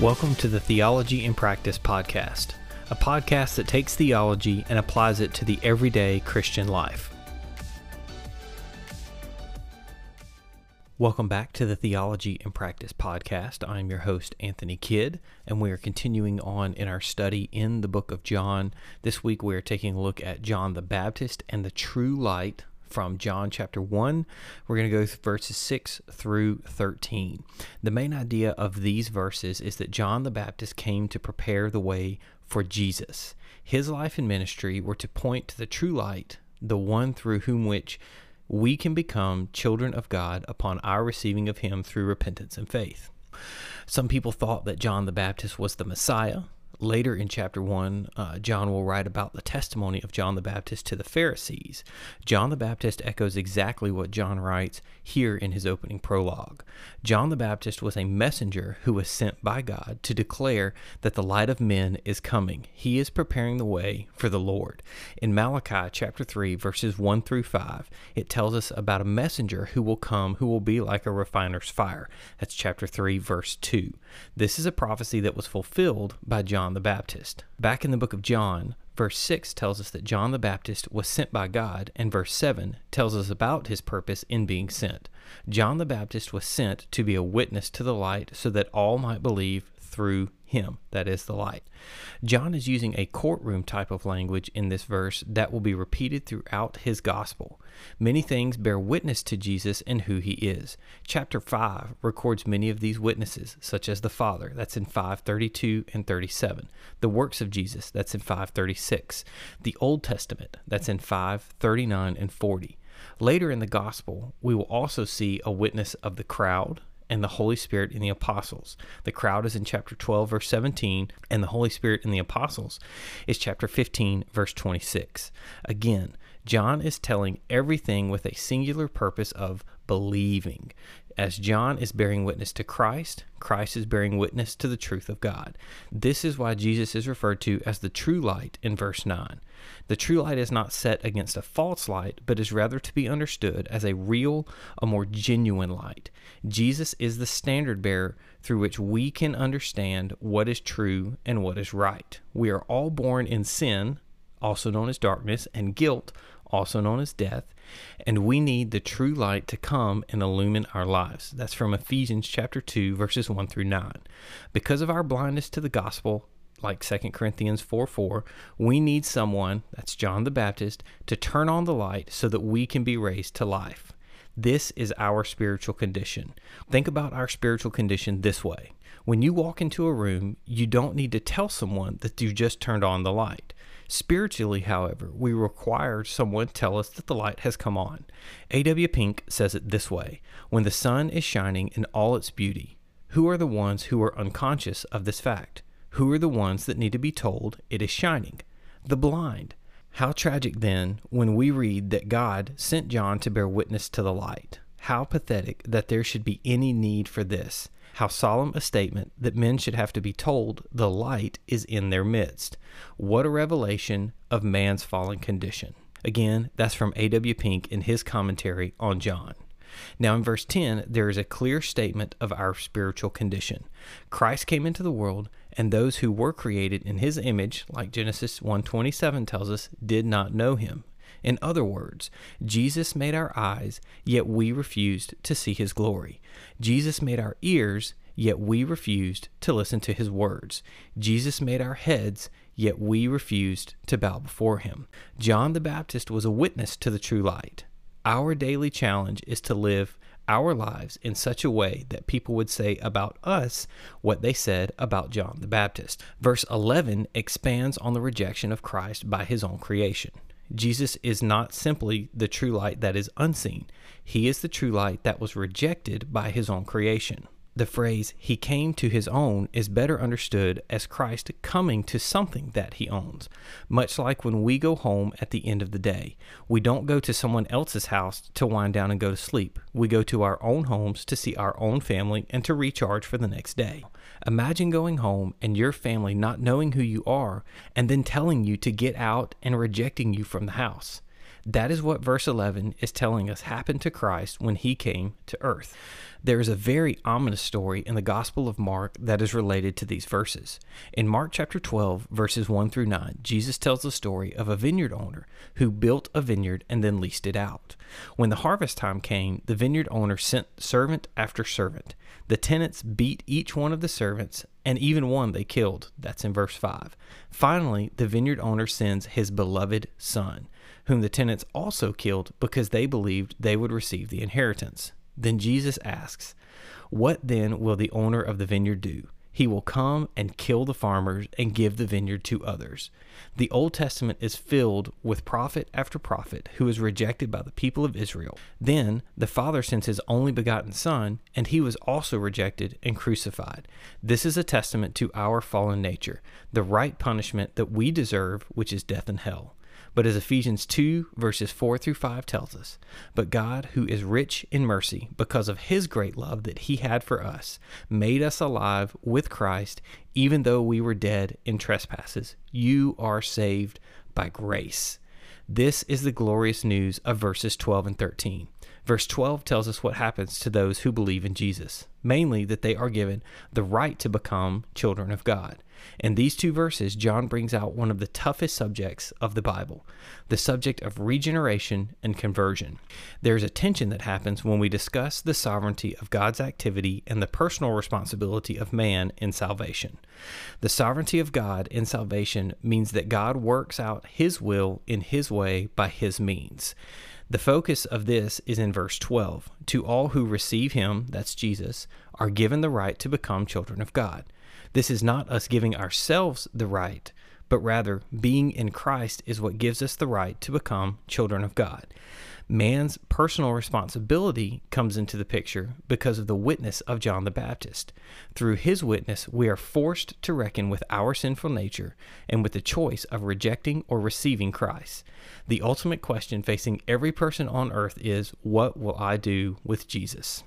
Welcome to the Theology in Practice podcast, a podcast that takes theology and applies it to the everyday Christian life. Welcome back to the Theology in Practice podcast. I'm your host, Anthony Kidd, and we are continuing on in our study in the book of John. This week we are taking a look at John the Baptist and the true light from John chapter 1. We're going to go verses 6 through 13. The main idea of these verses is that John the Baptist came to prepare the way for Jesus. His life and ministry were to point to the true light, the one through whom which we can become children of God upon our receiving of him through repentance and faith. Some people thought that John the Baptist was the Messiah, later in chapter 1, uh, John will write about the testimony of John the Baptist to the Pharisees. John the Baptist echoes exactly what John writes here in his opening prologue. John the Baptist was a messenger who was sent by God to declare that the light of men is coming. He is preparing the way for the Lord. In Malachi chapter 3, verses 1 through 5, it tells us about a messenger who will come who will be like a refiner's fire. That's chapter 3, verse 2. This is a prophecy that was fulfilled by John John the Baptist. Back in the book of John, verse 6 tells us that John the Baptist was sent by God, and verse 7 tells us about his purpose in being sent. John the Baptist was sent to be a witness to the light so that all might believe through him, that is the light. John is using a courtroom type of language in this verse that will be repeated throughout his gospel. Many things bear witness to Jesus and who he is. Chapter 5 records many of these witnesses, such as the Father, that's in 532 and 37, the works of Jesus, that's in 536, the Old Testament, that's in 539 and 40. Later in the gospel, we will also see a witness of the crowd, and the Holy Spirit in the apostles. The crowd is in chapter 12, verse 17, and the Holy Spirit in the apostles is chapter 15, verse 26. Again, John is telling everything with a singular purpose of believing. As John is bearing witness to Christ, Christ is bearing witness to the truth of God. This is why Jesus is referred to as the true light in verse 9. The true light is not set against a false light, but is rather to be understood as a real, a more genuine light. Jesus is the standard bearer through which we can understand what is true and what is right. We are all born in sin, also known as darkness, and guilt, also known as death, and we need the true light to come and illumine our lives. That's from Ephesians chapter 2 verses 1 through 9. Because of our blindness to the gospel, like 2 Corinthians 4 4, we need someone, that's John the Baptist, to turn on the light so that we can be raised to life. This is our spiritual condition. Think about our spiritual condition this way. When you walk into a room, you don't need to tell someone that you just turned on the light. Spiritually, however, we require someone tell us that the light has come on. A.W. Pink says it this way When the sun is shining in all its beauty, who are the ones who are unconscious of this fact? Who are the ones that need to be told it is shining? The blind. How tragic then when we read that God sent John to bear witness to the light. How pathetic that there should be any need for this. How solemn a statement that men should have to be told the light is in their midst. What a revelation of man's fallen condition. Again, that's from A.W. Pink in his commentary on John. Now, in verse 10, there is a clear statement of our spiritual condition. Christ came into the world, and those who were created in his image, like Genesis 1:27 tells us, did not know him. In other words, Jesus made our eyes, yet we refused to see his glory. Jesus made our ears, yet we refused to listen to his words. Jesus made our heads, yet we refused to bow before him. John the Baptist was a witness to the true light. Our daily challenge is to live our lives in such a way that people would say about us what they said about John the Baptist. Verse 11 expands on the rejection of Christ by his own creation. Jesus is not simply the true light that is unseen, he is the true light that was rejected by his own creation. The phrase, he came to his own, is better understood as Christ coming to something that he owns. Much like when we go home at the end of the day, we don't go to someone else's house to wind down and go to sleep. We go to our own homes to see our own family and to recharge for the next day. Imagine going home and your family not knowing who you are and then telling you to get out and rejecting you from the house. That is what verse 11 is telling us happened to Christ when he came to earth. There is a very ominous story in the Gospel of Mark that is related to these verses. In Mark chapter 12, verses 1 through 9, Jesus tells the story of a vineyard owner who built a vineyard and then leased it out. When the harvest time came, the vineyard owner sent servant after servant. The tenants beat each one of the servants, and even one they killed. That's in verse 5. Finally, the vineyard owner sends his beloved son, whom the tenants also killed because they believed they would receive the inheritance. Then Jesus asks, What then will the owner of the vineyard do? He will come and kill the farmers and give the vineyard to others. The Old Testament is filled with prophet after prophet who is rejected by the people of Israel. Then the Father sends his only begotten Son, and he was also rejected and crucified. This is a testament to our fallen nature, the right punishment that we deserve, which is death and hell. But as Ephesians 2, verses 4 through 5 tells us, But God, who is rich in mercy, because of his great love that he had for us, made us alive with Christ, even though we were dead in trespasses. You are saved by grace. This is the glorious news of verses 12 and 13. Verse 12 tells us what happens to those who believe in Jesus, mainly that they are given the right to become children of God. In these two verses, John brings out one of the toughest subjects of the Bible the subject of regeneration and conversion. There's a tension that happens when we discuss the sovereignty of God's activity and the personal responsibility of man in salvation. The sovereignty of God in salvation means that God works out his will in his way by his means. The focus of this is in verse 12. To all who receive him, that's Jesus, are given the right to become children of God. This is not us giving ourselves the right, but rather being in Christ is what gives us the right to become children of God. Man's personal responsibility comes into the picture because of the witness of John the Baptist. Through his witness, we are forced to reckon with our sinful nature and with the choice of rejecting or receiving Christ. The ultimate question facing every person on earth is what will I do with Jesus?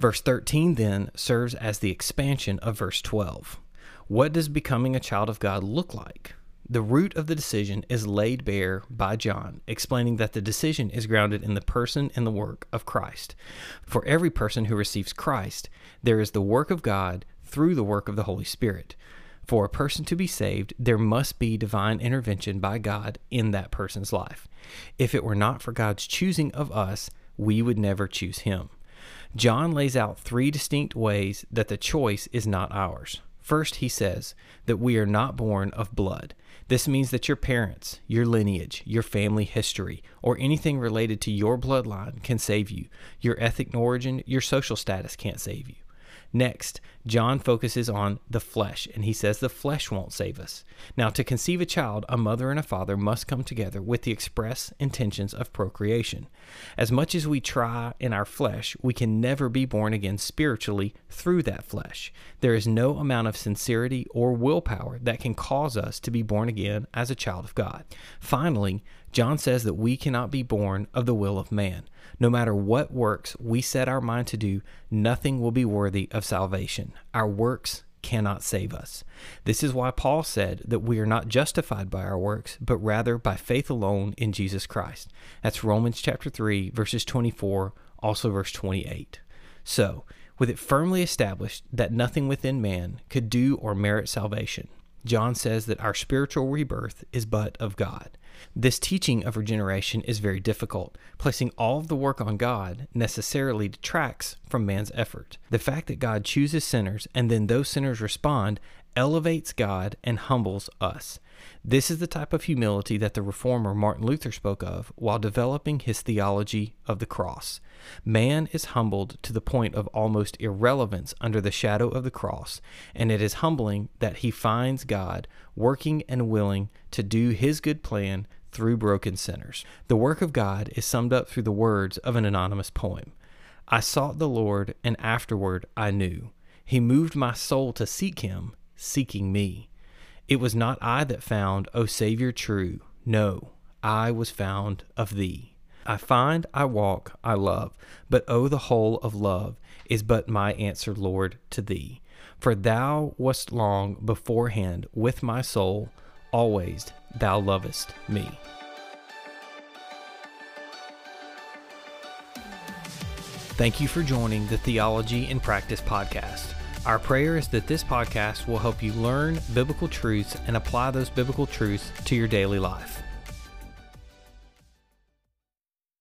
Verse 13 then serves as the expansion of verse 12. What does becoming a child of God look like? The root of the decision is laid bare by John, explaining that the decision is grounded in the person and the work of Christ. For every person who receives Christ, there is the work of God through the work of the Holy Spirit. For a person to be saved, there must be divine intervention by God in that person's life. If it were not for God's choosing of us, we would never choose him. John lays out three distinct ways that the choice is not ours. First, he says that we are not born of blood. This means that your parents, your lineage, your family history, or anything related to your bloodline can save you. Your ethnic origin, your social status can't save you. Next, John focuses on the flesh, and he says the flesh won't save us. Now, to conceive a child, a mother and a father must come together with the express intentions of procreation. As much as we try in our flesh, we can never be born again spiritually through that flesh. There is no amount of sincerity or willpower that can cause us to be born again as a child of God. Finally, John says that we cannot be born of the will of man. No matter what works we set our mind to do, nothing will be worthy of salvation. Our works cannot save us. This is why Paul said that we are not justified by our works, but rather by faith alone in Jesus Christ. That's Romans chapter 3, verses 24, also verse 28. So, with it firmly established that nothing within man could do or merit salvation, John says that our spiritual rebirth is but of God. This teaching of regeneration is very difficult. Placing all of the work on God necessarily detracts from man's effort. The fact that God chooses sinners and then those sinners respond elevates God and humbles us. This is the type of humility that the reformer Martin Luther spoke of while developing his theology of the cross. Man is humbled to the point of almost irrelevance under the shadow of the cross, and it is humbling that he finds God working and willing to do his good plan through broken sinners. The work of God is summed up through the words of an anonymous poem I sought the Lord, and afterward I knew. He moved my soul to seek him seeking me. It was not I that found, O Savior true. No, I was found of thee. I find, I walk, I love, but O oh, the whole of love is but my answer, Lord, to thee. For thou wast long beforehand with my soul, always thou lovest me. Thank you for joining the Theology in Practice podcast. Our prayer is that this podcast will help you learn biblical truths and apply those biblical truths to your daily life.